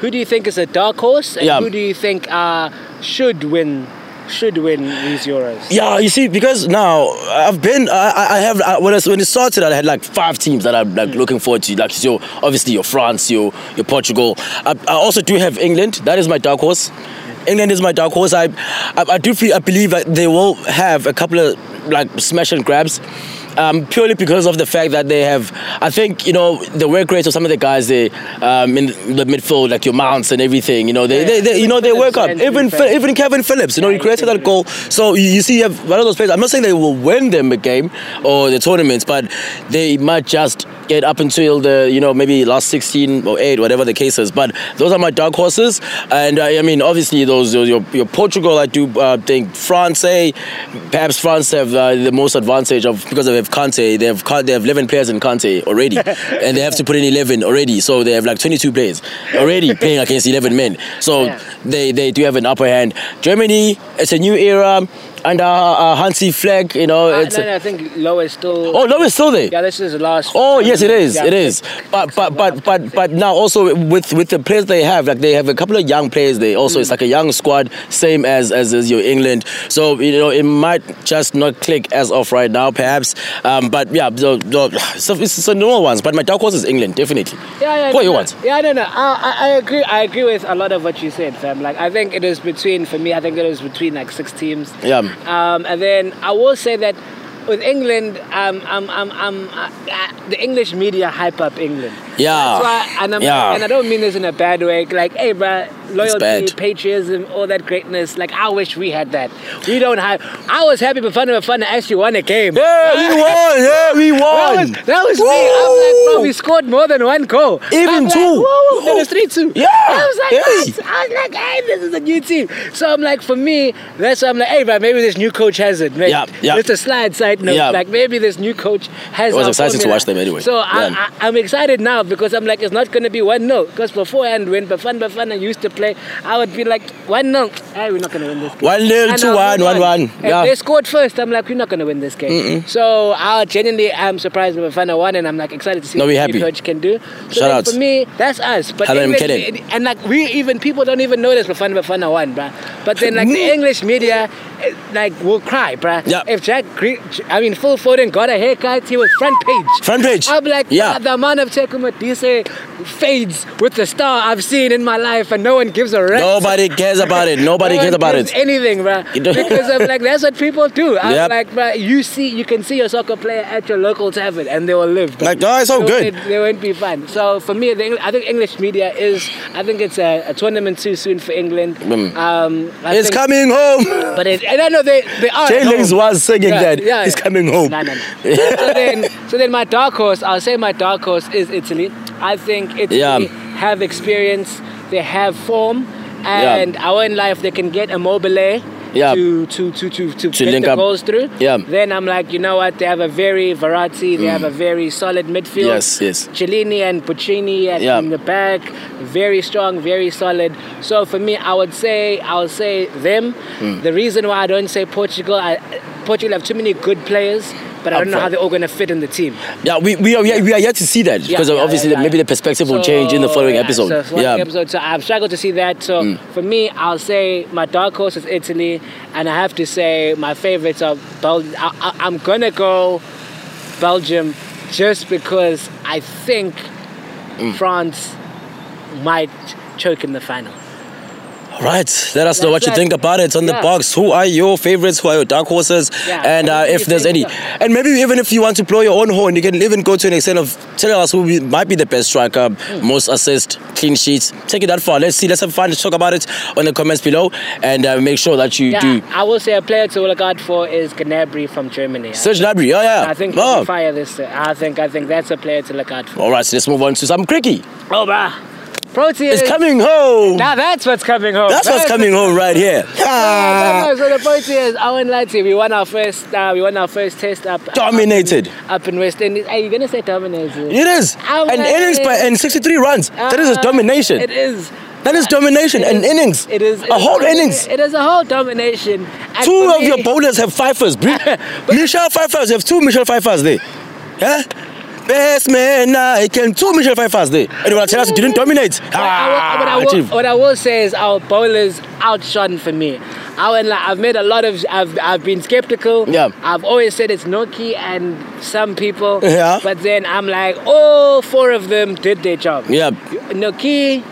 Who do you think is a dark horse? And Yeah. who do you think uh, should win? Should win these Euros? Yeah, you see, because now I've been, I, I- have, I, when, I, when it started, I had like five teams that I'm like looking forward to. Like, so obviously, your France, your, your Portugal. I, I also do have England. That is my dark horse. England is my dark horse. I, I, I do feel, I believe that they will have a couple of like smash and grabs. Um, purely because of the fact that they have. I think you know the work rates of some of the guys they um, in the midfield, like your mounts and everything. You know they, Yeah, they, they you know they Phillips work up. Even Phil- even Kalvin Phillips, you know he created that goal. So you, you see, you have one of those players. I'm not saying they will win them a game or the tournaments, but they might just get up until the you know maybe last 16 or 8 whatever the case is. But those are my dark horses. And uh, i mean obviously those, those your, your portugal i do uh, think france eh, perhaps france have uh, the most advantage of because they have Kante, they have they have 11 players in Kante already. And they have to put in 11 already. So they have like 22 players already playing against 11 men. So Yeah. they, they do have an upper hand. Germany it's a new era under uh, Hansi Fleck, you know, Uh, it's no, no, I think Low is still. oh no, it's still there. Yeah, this is the last. Oh yes, it is. Yeah. It is. But but but but but now also with with the players they have, like they have a couple of young players there. Also, it's like a young squad, same as as, as your England. So you know it might just not click as of right now, perhaps. Um, but yeah, so, so, so it's a normal ones. But my dark horse is England, definitely. Yeah, yeah. What you want? Yeah, no, no. I, I, I agree. I agree with a lot of what you said, fam. Like, I think it is between, for me, I think it is between like six teams. Yeah. Um, and then I will say that with England, um, um, um, um, uh, uh, the English media hype up England. Yeah. That's why, and, I'm, Yeah. and I don't mean this in a bad way. Like, hey, bruh, loyalty, patriotism, all that greatness. Like, I wish we had that. We don't have. I was happy for fun of fun to actually won a game. Yeah, we won. Yeah, we That won. was, that was me. I'm like, bro, we scored more than one goal. Even I'm like, two. Whoa, no, it's three two. Yeah. I was like? I was like, hey, this is a new team. So I'm like, for me, that's why I'm like, hey, bro, maybe this new coach has it. Maybe, Yeah, yeah. It's a slide side note. Yeah. Like maybe this new coach has. It was exciting to watch them anyway. So Yeah. I, I'm excited now because I'm like, it's not going to be one 0 Because beforehand, when Bafana Bafana used to play, I would be like one 0 Hey, we're not going to win this game. One nil, And two one, move one If they scored first, I'm like, we're not going to win this game. So I genuinely am surprised with Bafana one, and I'm like excited to see No, what happy. coach can do. So Shout outs. for me, that's us. But English, and like we even people don't even know notice Bafana Bafana one, bruh. But then like the. English media, like will cry, bruh. Yeah. If Jack, Gre- I mean Phil Foden got a haircut, he was front page. Front page. I'm like, Yeah. the amount of Tekuma Dise fades with the star I've seen in my life, and no one gives a. Nobody cares about it. Nobody No cares about it. Anything, bruh. Because I'm like, that's what people do. I'm Yep. like, bruh, you see, you can see a soccer player at your local tavern, and they will live. bruh. Like, oh, it's all They good. won't- They won't be fun. So for me, the, I think English media is. I think it's a, a tournament too soon for England. Um, I It's think- coming home. But it, and I know they they are. Jay at Lings was singing Yeah, that. yeah, He's yeah. coming home. No, no, no. so then, so then my dark horse. I'll say my dark horse is Italy. I think Italy Yeah. have experience. They have form, and our in life they can get a mobile. Yeah. To, to, to, to, to, To link the up. goals through. Yeah. Then I'm like, you know what? They have a very variety. They have a very solid midfield. Yes, yes. Chiellini and Bonucci at Yeah. in the back, very strong, very solid. So for me, I would say I would say them. Hmm. The reason why I don't say Portugal, I, Portugal have too many good players, but I don't know how they're all going to fit in the team. Yeah, we, we, are, we are we are yet to see that because yeah, obviously yeah, maybe the perspective will So, change in the following yeah, episode. So following yeah. Mm. episode. So I've struggled to see that. So for me, I'll say my dark horse is Italy, and I have to say my favorites are Belgium. I'm gonna go Belgium just because I think Mm. France might choke in the final. Right, let us know what you think about it on the box. Who are your favorites? Who are your dark horses? Yeah, And uh, if there's any, and maybe even if you want to blow your own horn, you can even go to an extent of telling us who be, might be the best striker, Hmm. most assist, clean sheets. Take it that far. Let's see. Let's have fun. Let's talk about it on the comments below, and uh, make sure that you Yeah, do. I will say a player to look out for is Gnabry from Germany. Serge Gnabry. Oh yeah. I think he'll Oh. fire this. I think I think that's a player to look out for. All right, so let's move on to some cricket. Oh. Proteas. It's coming home. Now that's what's coming home. That's what's coming home right here. Ah, so the point is, I won't lie to you. We won our first. Uh, we won our first test up. Dominated. Up in West Indies. Are you gonna say dominated? It is. I'm And innings by and 63 runs. that is a Uh, domination. It is. That is domination. It An is- innings. It is. it A is whole innings. It is a whole domination. And Two of me- your bowlers have fifers. Michelle Fifers. You have two Michelle Fifers there. Yeah? Best man I can. Two Michelle Fifers there. And you want to tell us you didn't dominate? But I will, what, I Ah, will, what I will say is our bowlers outshone for me. I went like, I've made a lot of. I've, I've been skeptical. Yeah. I've always said it's Noki and some people. Yeah. But then I'm like, all four of them did their job. Yeah. Noki,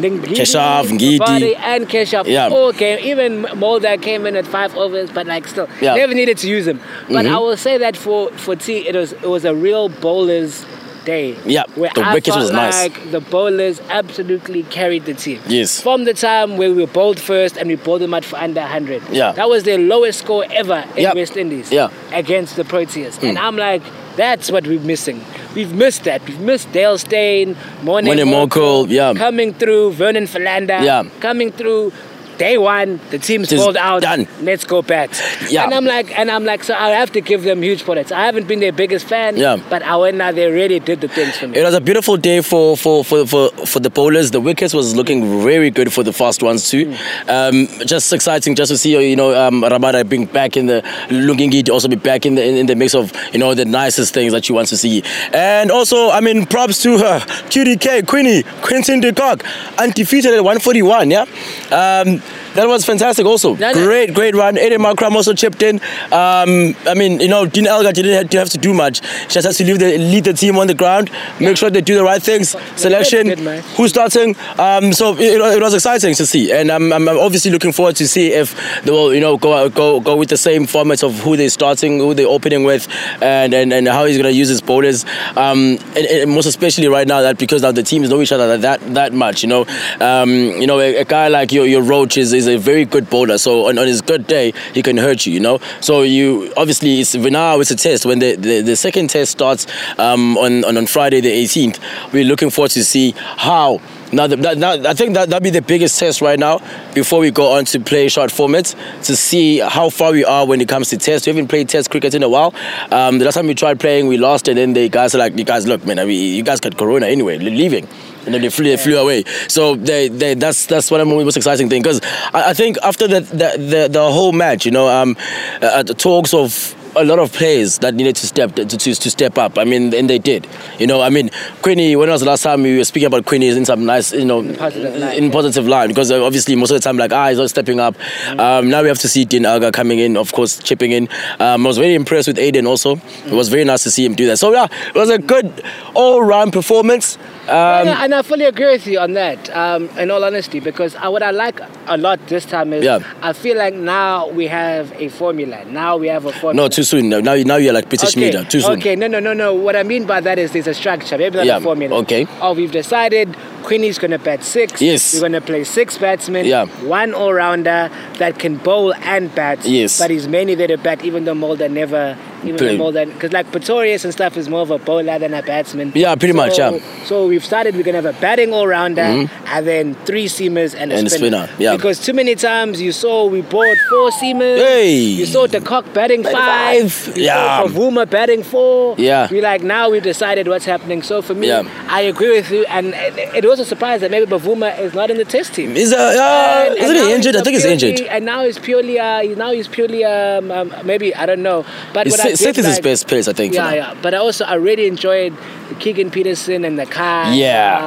Keshav, Ngidi. And Keshav Yeah. all came. Even Mulder came in at five overs, but like still Yeah. Mm-hmm. never needed to use him. But I will say that for for T, it was it was a real bowlers day. Yeah, where the I wicket felt was nice. like the bowlers absolutely carried the team. Yes. From the time where we bowled first and we bowled them out for under 100. Yeah. That was their lowest score ever in Yep. West Indies. Yeah. Against the Proteas. And I'm like, that's what we're missing. We've missed that. We've missed Dale Steyn, Morne Morne Morkel, yeah. coming through, Vernon Philander, Yeah. coming through. Day one, the team's Just pulled out. done. Let's go bat. Yeah. And I'm like, and I'm like, so I have to give them huge credits. I haven't been their biggest fan, Yeah. but I went now. They really did the things for me. It was a beautiful day for for, for, for, for the bowlers. The wickets was looking very good for the fast ones too. Um, just exciting just to see you know um, Rabada being back in the Lungi Ngidi to also be back in the in, in the mix of you know the nicest things that you want to see. And also I mean props to her QDK Queenie Quinton de Kock undefeated at 141. Yeah. Um, that was fantastic also. Yeah, yeah. Great, great run. Aiden Markram also chipped in. Um, I mean, you know, Dean Elgar didn't have to, do much. She just has to leave the, lead the team on the ground, make sure they do the right things. Selection, good, who's starting. Um, so it, it was exciting to see, and I'm, I'm obviously looking forward to see if they will, you know, go go go with the same format of who they're starting, who they're opening with, and and, and how he's going to use his bowlers. Um, and, and most especially right now that because now the teams know each other that that much, you know, um, you know, a, a guy like your your Roach is, is a very good bowler. So on, on his good day, he can hurt you, you know. So you obviously it's now it's a test when the, the, the second test starts um, on, on on Friday the 18th. We're looking forward to see how. Now, the, that, that, I think that that'll be the biggest test right now before we go on to play short formats to see how far we are when it comes to tests. We haven't played test cricket in a while. Um, the last time we tried playing, we lost, and then the guys are like, "You guys, look, man, I mean, you guys got corona anyway, leaving." And then they flew, they flew away. So they, they, that's that's one of the most exciting thing because I, I think after the the, the the whole match, you know, um, uh, the talks of a lot of players that needed to step to, to, to step up. I mean, and they did. You know, I mean, Queenie. When was the last time we were speaking about Queenie in some nice, you know, positive light, in yeah. positive line? Because uh, obviously most of the time, like, ah, he's not stepping up. Um, now we have to see Dean Elgar coming in, of course, chipping in. Um, I was very impressed with Aiden also. It was very nice to see him do that. So yeah, it was a good all-round performance. Um, Yeah, and I fully agree with you on that. Um, in all honesty, because uh, what I like a lot this time is Yeah. I feel like now we have a formula. Now we have a formula. no, too soon. Now, now you're like British okay. media. Too soon. Okay, no, no, no, no. What I mean by that is there's a structure, maybe not Yeah, a formula. okay. Oh, we've decided Queenie's going to bat six. Yes. We're going to play six batsmen. Yeah. One all rounder that can bowl and bat. Yes. But he's mainly there to bat, even though Mulder never. Even Play. though Mulder. Because like Pretorius and stuff is more of a bowler than a batsman. Yeah, pretty much, So- yeah. So we've started, we're going to have a batting all rounder mm-hmm. and then three seamers and a And spinner. spinner, yeah. Because too many times you saw we bought four seamers. Hey. You saw de Kock batting five. five. Yeah. Bavuma batting four. Yeah. We like now we've decided what's happening. So for me, Yeah. I agree with you, and it, it was a surprise that maybe Bavuma is not in the test team. Is uh, uh, And- and isn't now he injured? I think he's injured. And now he's purely, uh, now he's purely, um, um, maybe I don't know. But what did is his best place, I think. Yeah, yeah. But I also I really enjoyed the Keegan Petersen and the car. Yeah.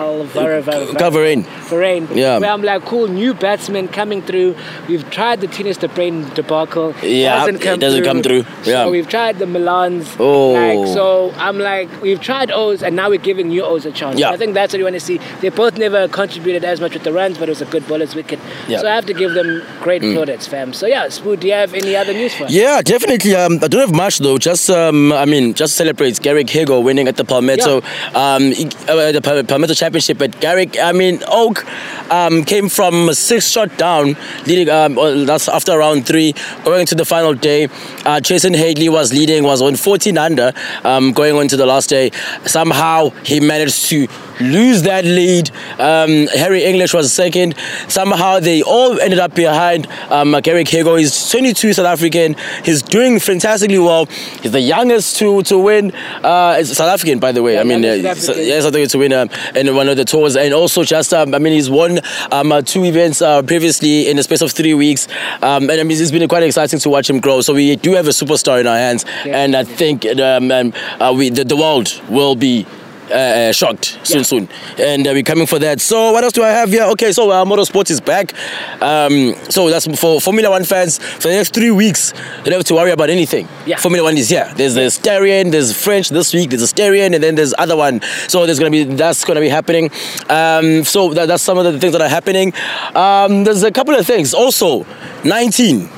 Covering. Verreynne. Yeah. Where I'm like, cool, new batsman coming through. We've tried the Tina Brain debacle. Yeah, doesn't come it doesn't through. come through. Yeah. So we've tried the Malans. Oh. Like, so I'm like, we've tried O's and now we're giving new O's a chance. Yeah. I think that's what you want to see. They both never contributed as much with the runs, but it was a good bowler's wicket. Yeah. Mm. So I have to give them great plaudits, fam. So yeah, Spoon, do you have any other news for us? Yeah, definitely. Um, I don't have much though. Just um, I mean, just celebrates Garrick Higgo winning at the Palmetto, um, uh, the Palmetto Championship. But Garrick, I mean, Oak um, came from a six shot down, leading. Um, that's after round three, going into the final day. Uh, Chesson Hadley was leading, was on 14 under, um, going on to the last day. Somehow he managed to lose that lead. Um, Harry English was second. Somehow they all ended up behind um, Garrick Higgo. He's 22 South African. He's doing fantastically well. He's the youngest to to win. Uh, it's South African, by the way. Yeah, I mean, youngest uh, South South African to win um, in one of the tours, and also just um, I mean, he's won um, uh, two events uh, previously in the space of three weeks, um, and I mean, it's been quite exciting to watch him grow. So we do have a superstar in our hands, Yeah. and I think um, um, uh, we the, the world will be uh, shocked soon, Yeah. soon, and uh, we're coming for that. So what else do I have here? Okay, so uh, motorsports is back. Um, so that's for Formula One fans. For the next three weeks, you don't have to worry about anything. Yeah. Formula One is here. There's the Styrian, there's French this week, there's a Styrian, and then there's other one. So there's gonna be that's gonna be happening. Um, so that, that's some of the things that are happening. Um, there's a couple of things. Also, 19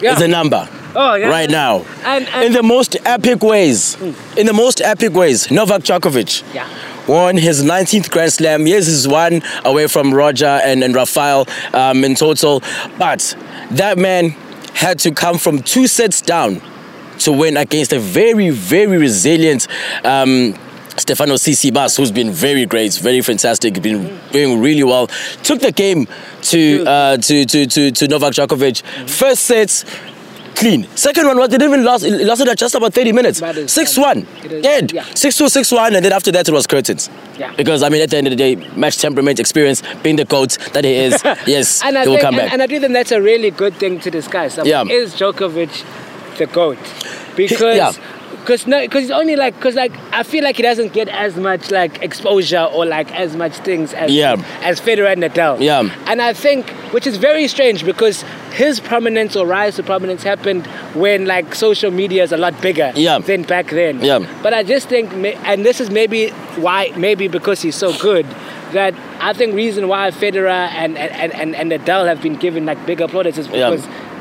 Yeah. is the number. Oh, yeah. Right now. And- and- in the most epic ways. In the most epic ways, Novak Djokovic Yeah. won his 19th Grand Slam. Yes, he's one away from Roger and, and Rafael um, in total. But that man had to come from two sets down to win against a very, very resilient um, Stefano Tsitsipas, who's been very great, very fantastic, been doing really well. Took the game to uh, to, to, to to Novak Djokovic. First set, clean. Second one was they didn't even last. It lasted at just about 30 minutes. Six one, dead. yeah. Six two, six one, and then after that it was curtains. Yeah. Because I mean, at the end of the day, match temperament, experience, being the coach that he is, yes, and I he will think, come and, back. and I do think that's a really good thing to discuss. I mean, Yeah. Is Djokovic the goat? Because. yeah. Cause no, cause it's only like, cause like I feel like he doesn't get as much like exposure or like as much things as Yeah. as Federer and Nadal. Yeah. And I think, which is very strange, because his prominence or rise to prominence happened when like social media is a lot bigger Yeah. than back then. Yeah. But I just think, and this is maybe why, maybe because he's so good, that I think reason why Federer and and, and, and Nadal have been given like bigger plaudits is Yeah.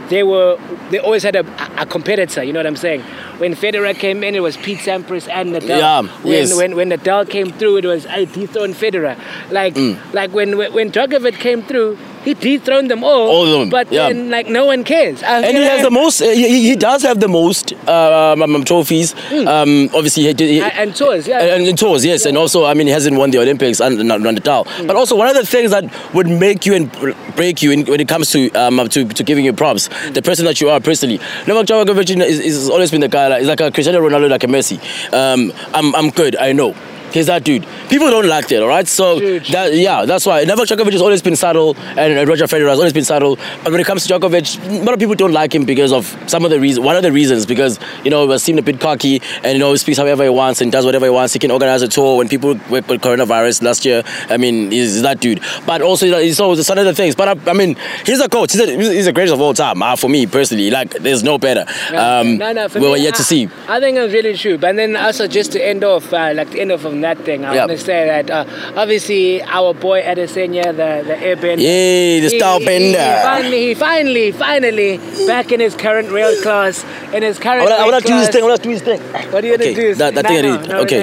They were they always had a, a competitor. You know what I'm saying? When Federer came in, it was Pete Sampras and Nadal. Yeah, When yes. when when Nadal came through, it was I dethroned Federer. Like Mm. like when when when Djokovic came through, he dethroned them all. All of them, But yeah. then like no one cares. I and he has the most. uh, He, he- does have the most um, um, trophies. Um, obviously, he. He, and, and tours, yeah. and, and tours, yes, and also I mean he hasn't won the Olympics under Nadal. Mm. But also one of the things that would make you and break you in, when it comes to um to, to giving you props, Mm. the person that you are personally. Novak Djokovic is, is always been the guy. Like, he's like a Cristiano Ronaldo, like a Messi. Um, I'm I'm good. I know. He's that dude. People don't like that, all right? So that yeah, that's why Novak Djokovic has always been subtle, and Roger Federer has always been subtle. But when it comes to Djokovic, a lot of people don't like him because of some of the reasons. One of the reasons because you know he seemed a bit cocky and you know he speaks however he wants and does whatever he wants. He can organize a tour when people went with coronavirus last year. I mean, he's that dude. But also he's so some other things. But I, I mean, he's a coach. He's, a, he's the greatest of all time. Uh, for me personally, like there's no better. Um, no, no, for we me, were yet I, to see. I think it's really true. But then also just to end off, uh, like the end on that thing, I Yeah. want to say that uh, obviously our boy Adesanya, the the airbender. Yay, the he- style he- bender. He, finally, he finally, finally back in his current rail class, in his I current. wanna, I wanna do his thing. I wanna do his thing. What are you gonna do? That, that No, thing I no, did. no, okay.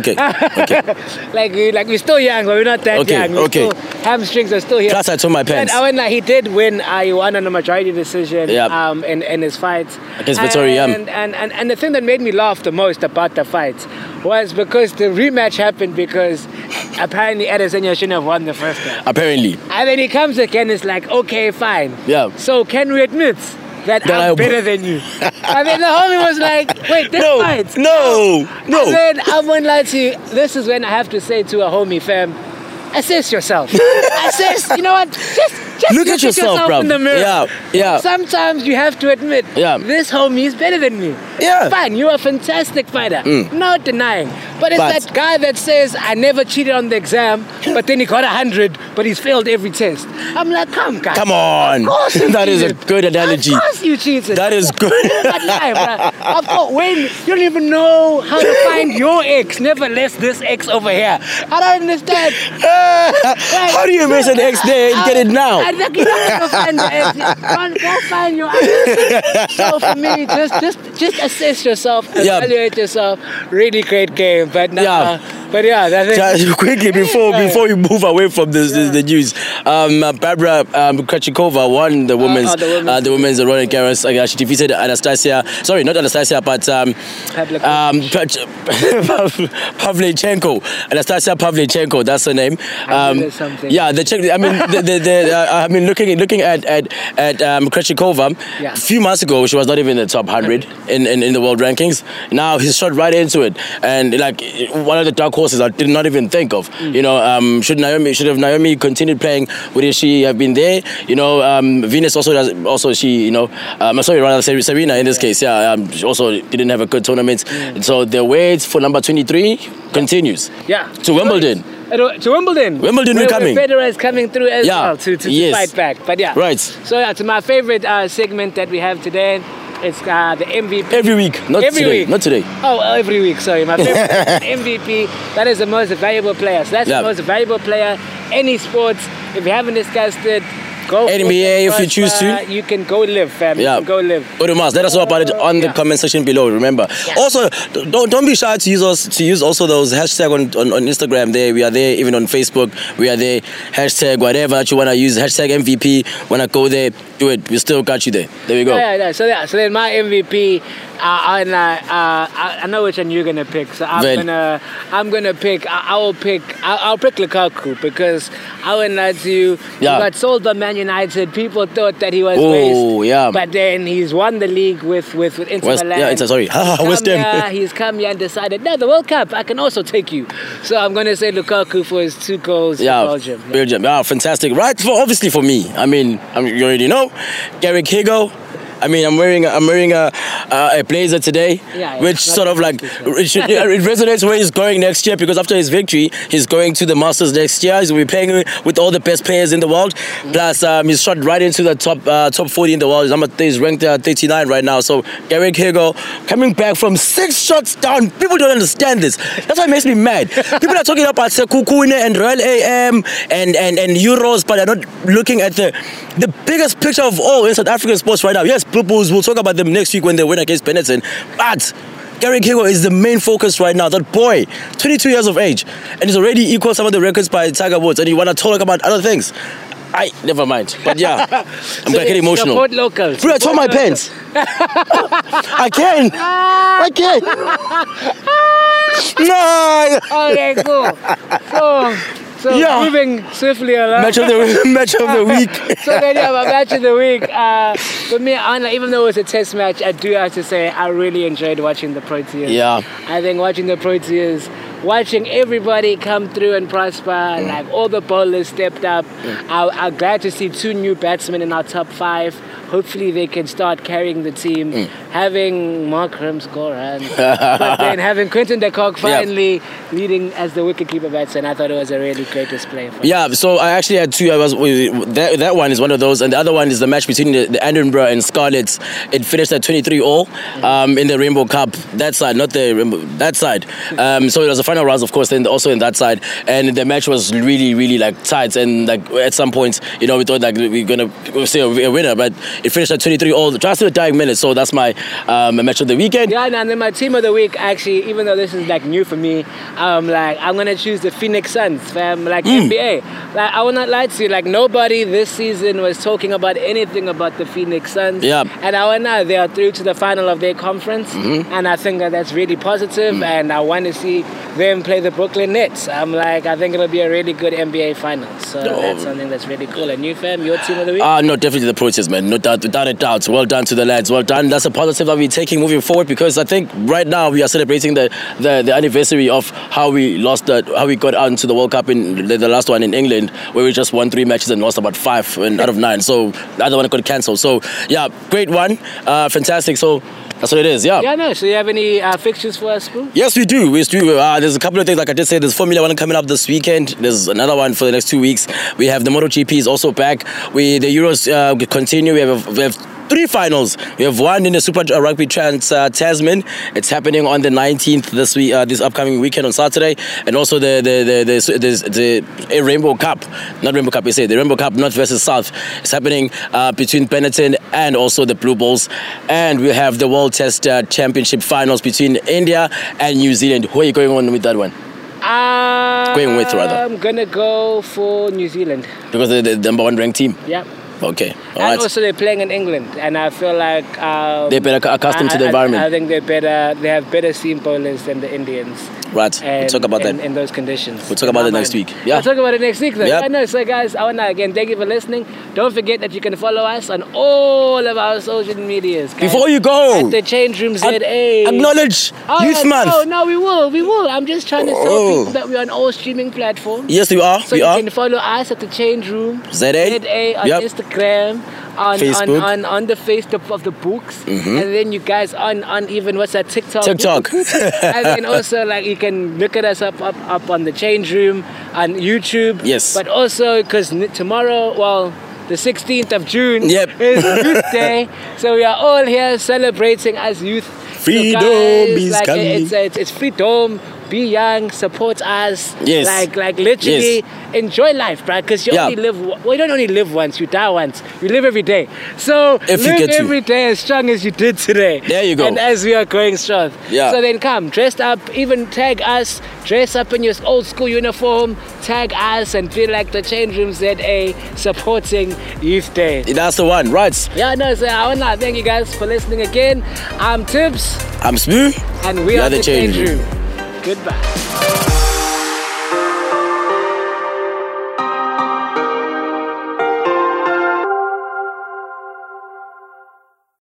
Okay. Okay. like we like we're still young, but we're not that Okay, young. We're okay. Still, hamstrings are still here. Plus, I told my pants. But I went like he did win. Uh, he won on a majority decision. Yep. Um, in, in his fights Against Vettori, yeah. and, and and and the thing that made me laugh the most about the fights was because the rematch happened because apparently Adesanya shouldn't have won the first time. Apparently. And then he comes again. It's like okay, fine. Yeah. So can we admit that That I'm I- better than you? and then the homie was like, wait, this No, fight. no, no. And then I won't lie to you. This is when I have to say to a homie fam, assess yourself. assess. You know what? Just, just Look at yourself, bruv. in the mirror. Yeah, yeah. Sometimes you have to admit, Yeah. this homie is better than me. Yeah. Mm. Fine, you're a fantastic fighter. Not denying. But it's But- that guy that says, I never cheated on the exam, but then he got a 100, but he's failed every test. I'm like, come, guy. Come on. Of course you That is a good analogy. Of course you cheated. That is good. Bruh. Of course, when you don't even know how to find your ex, nevertheless this ex over here. I don't understand. How do you miss an X there and get it now? I think you don't go find your ex. Go, go find your ex. So for me, just just just assess yourself, Yeah. evaluate yourself. Really great game, but nah, Yeah. but yeah, that's it. Quickly before Yeah. before you move away from this, this the news, um, uh, Barbara um, Krejcikova won the women's oh, the women's. uh, the women's Roland Garros. Uh, she defeated Anastasia. Sorry, not Anastasia, but um, um, Pav- Pavlyuchenko. Anastasia Pavlyuchenko. That's her name. Um, yeah, the Czech. I mean, the, the, the, uh, I mean, looking looking at at at um, Krejcikova. Yeah. A few months ago, she was not even in the top hundred in, in, in the world rankings. Now he's shot right into it, and like one of the dark horses I did not even think of. Mm. You know, um, should Naomi should have Naomi continued playing? Would she have been there? You know, um, Venus also does, also she you know, um, I'm sorry rather Ser- Serena in this case, yeah, um, she also didn't have a good tournament. Mm. So the wait for number twenty three continues. Yeah. To Wimbledon. To Wimbledon. Wimbledon, we're coming. Federer is coming through as Yeah. well to, to, to Yes. fight back. But yeah. Right. So yeah, to my favorite uh, segment that we have today, it's uh, the MVP. Every week, not Every today, week. not today. Oh, every week. Sorry, my favorite MVP. That is the most valuable player. So that's Yeah. the most valuable player. Any sports. If you haven't discussed it, go. for NBA if you choose to. You can go live, fam. Yeah. You can go live. Odumas, let us know about it on the comment section below. Remember. Also, don't don't be shy to use us to use also those hashtag on, on, on Instagram. There we are there. Even on Facebook we are there. Hashtag whatever that you wanna use. Hashtag MVP. Wanna go there? Do it. We still got you there. There we go. Yeah, yeah. So yeah, so then my MVP, uh, and uh, I, I know which one you're gonna pick. So I'm Well. gonna, I'm gonna pick. I, I will pick. I, I'll pick Lukaku because I wouldn't lie to you. Yeah. He got sold by Man United. People thought that he was Oh, yeah. But then he's won the league with with, with Inter West- Milan. yeah, Inter- sorry. He's come West Ham. he's come here and decided, no, the World Cup, I can also take you. So I'm gonna say Lukaku for his two goals Yeah, Belgium. Yeah. Belgium. Yeah, fantastic. Right, for obviously for me. I mean, I mean, you already know, Garrick Higgo. I mean, I'm wearing I'm wearing a uh, a blazer today, Yeah, yeah, which sort of like it, should, it resonates where he's going next year because after his victory, he's going to the Masters next year. He's will be playing with all the best players in the world. Plus, um, he's shot right into the top uh, top 40 in the world. He's, ranked uh, 39 right now. So Garrick Higgo coming back from six shots down. People don't understand this. That's why it makes me mad. People are talking about Sekhukhune and Royal AM and, and, and Euros, but they're not looking at the the biggest picture of all in South African sports right now. Yes, Bulls, we'll talk about them next week when they win against Benetton. But Garrick Higgo is the main focus right now. That boy, 22 years of age, and he's already equal some of the records by Tiger Woods. And you want to talk about other things? I never mind. But yeah, I'm So getting emotional. Support locals. Bro, I tore my pants. I can. I can. No. Okay, cool. So, so Yeah. moving swiftly along. Match of the match of the week. so then yeah, my match of the week. Uh, for me, I, even though it was a test match, I do have to say I really enjoyed watching the Proteas. Yeah. I think watching the Proteas, watching everybody come through and prosper, Mm. like all the bowlers stepped up. I, I'm glad to see two new batsmen in our top five. Hopefully they can start carrying the team. Mm. Having Markram score runs, but then having Quinton de Kock Yeah. finally leading as the wicketkeeper batsman, I thought it was a really great display. For Yeah, so I actually had two. I was that, that one is one of those, and the other one is the match between the, the Edinburgh and Scarlets. It finished at 23 all um, in the Rainbow Cup. That side, not the Rainbow, that side. Um, so it was the final rounds, of course, then also in that side, and the match was really, really like tight. And like at some points, you know, we thought like we are gonna say a winner, but it finished at 23 all just in the dying minutes. So that's my um, match of the weekend. Yeah, and then my team of the week actually, even though this is like new for me, um, like I'm gonna choose the Phoenix Suns, fam. Like Hmm. NBA. Like I will not lie to you, like nobody this season was talking about anything about the Phoenix Suns. Yeah. And I want now they are through to the final of their conference, Mm-hmm. and I think that that's really positive, Mm. and I want to see them play the Brooklyn Nets. I'm like, I think it'll be a really good NBA final. So Oh. that's something that's really cool. And you, fam, your team of the week. Ah, no, definitely the Proteas, man. No doubt, without a doubt. Well done to the lads. Well done. That's a positive that we're taking moving forward because I think right now we are celebrating the, the, the anniversary of how we lost the how we got onto the World Cup in the, the last one in England where we just won three matches and lost about five and out of nine. So the other one got cancelled. So yeah, great one. Uh, fantastic. So that's what it is. Yeah. yeah, no. So you have any uh, fixtures for us, Spoo? Yes, we do. We do. Uh, there's a couple of things, like I just said, there's Formula One coming up this weekend. There's another one for the next two weeks. We have the MotoGP is also back. We the Euros uh, continue. We have, we have three finals. We have one in the Super Rugby Trans uh, Tasman. It's happening on the 19th this week, uh, this upcoming weekend on Saturday, and also the the the the, the, the Rainbow Cup, not Rainbow Cup. I say the Rainbow Cup North versus South. It's happening uh, between Benetton and also the Blue Bulls, and we have the World Test uh, Championship finals between India and New Zealand. Who are you going on with that one? Uh, Going with, rather. I'm gonna go for New Zealand. Because they're the number one ranked team. Yep. Okay, all and right. also they're playing in England, and I feel like um, They're better accustomed I- to the I- environment. I, think they're better. They have better seam bowlers than the Indians. Right. And, We'll talk about in, that. in those conditions. We'll talk about it next week. Yeah. We'll talk about it next week. Then. Yep. I know. So, guys, I want to again thank you for listening. Don't forget that you can follow us on all of our social medias. guys. Before you go, At the Change Room ZA. ac- acknowledge Oh, Youth yeah, Month. No, no, we will. We will. I'm just trying to tell Oh. people that we're on all streaming platforms. Yes, we are. So we you are. can follow us at the Change Room. ZA. ZA on Yep. Instagram. On, Facebook. on, on, on the face of, of the books. Mm-hmm. And then you guys on, on even what's that TikTok? TikTok. and then also like you can look at us up up, up on the Change Room on YouTube. Yes. But also because tomorrow, well, the 16th of June Yep. is Youth Day, so we are all here celebrating as youth. So Freedom guys, is like, coming. It's, it's it's freedom. Be young, support us. Yes. Like like literally enjoy life, bruh. Because you Yeah. only live. Well, you don't only live once. You die once. You live every day. So If you live every day as strong as you did today. There you go. And as we are going strong. Yeah. So then come, dressed up, even tag us, dress up in your old school uniform, tag us and feel like the Change Room ZA supporting Youth Day. That's the one. Right. Yeah, no, so I want to thank you guys for listening again. I'm Tibs, I'm Smooth. and we We are, are the Change Change Room. Goodbye.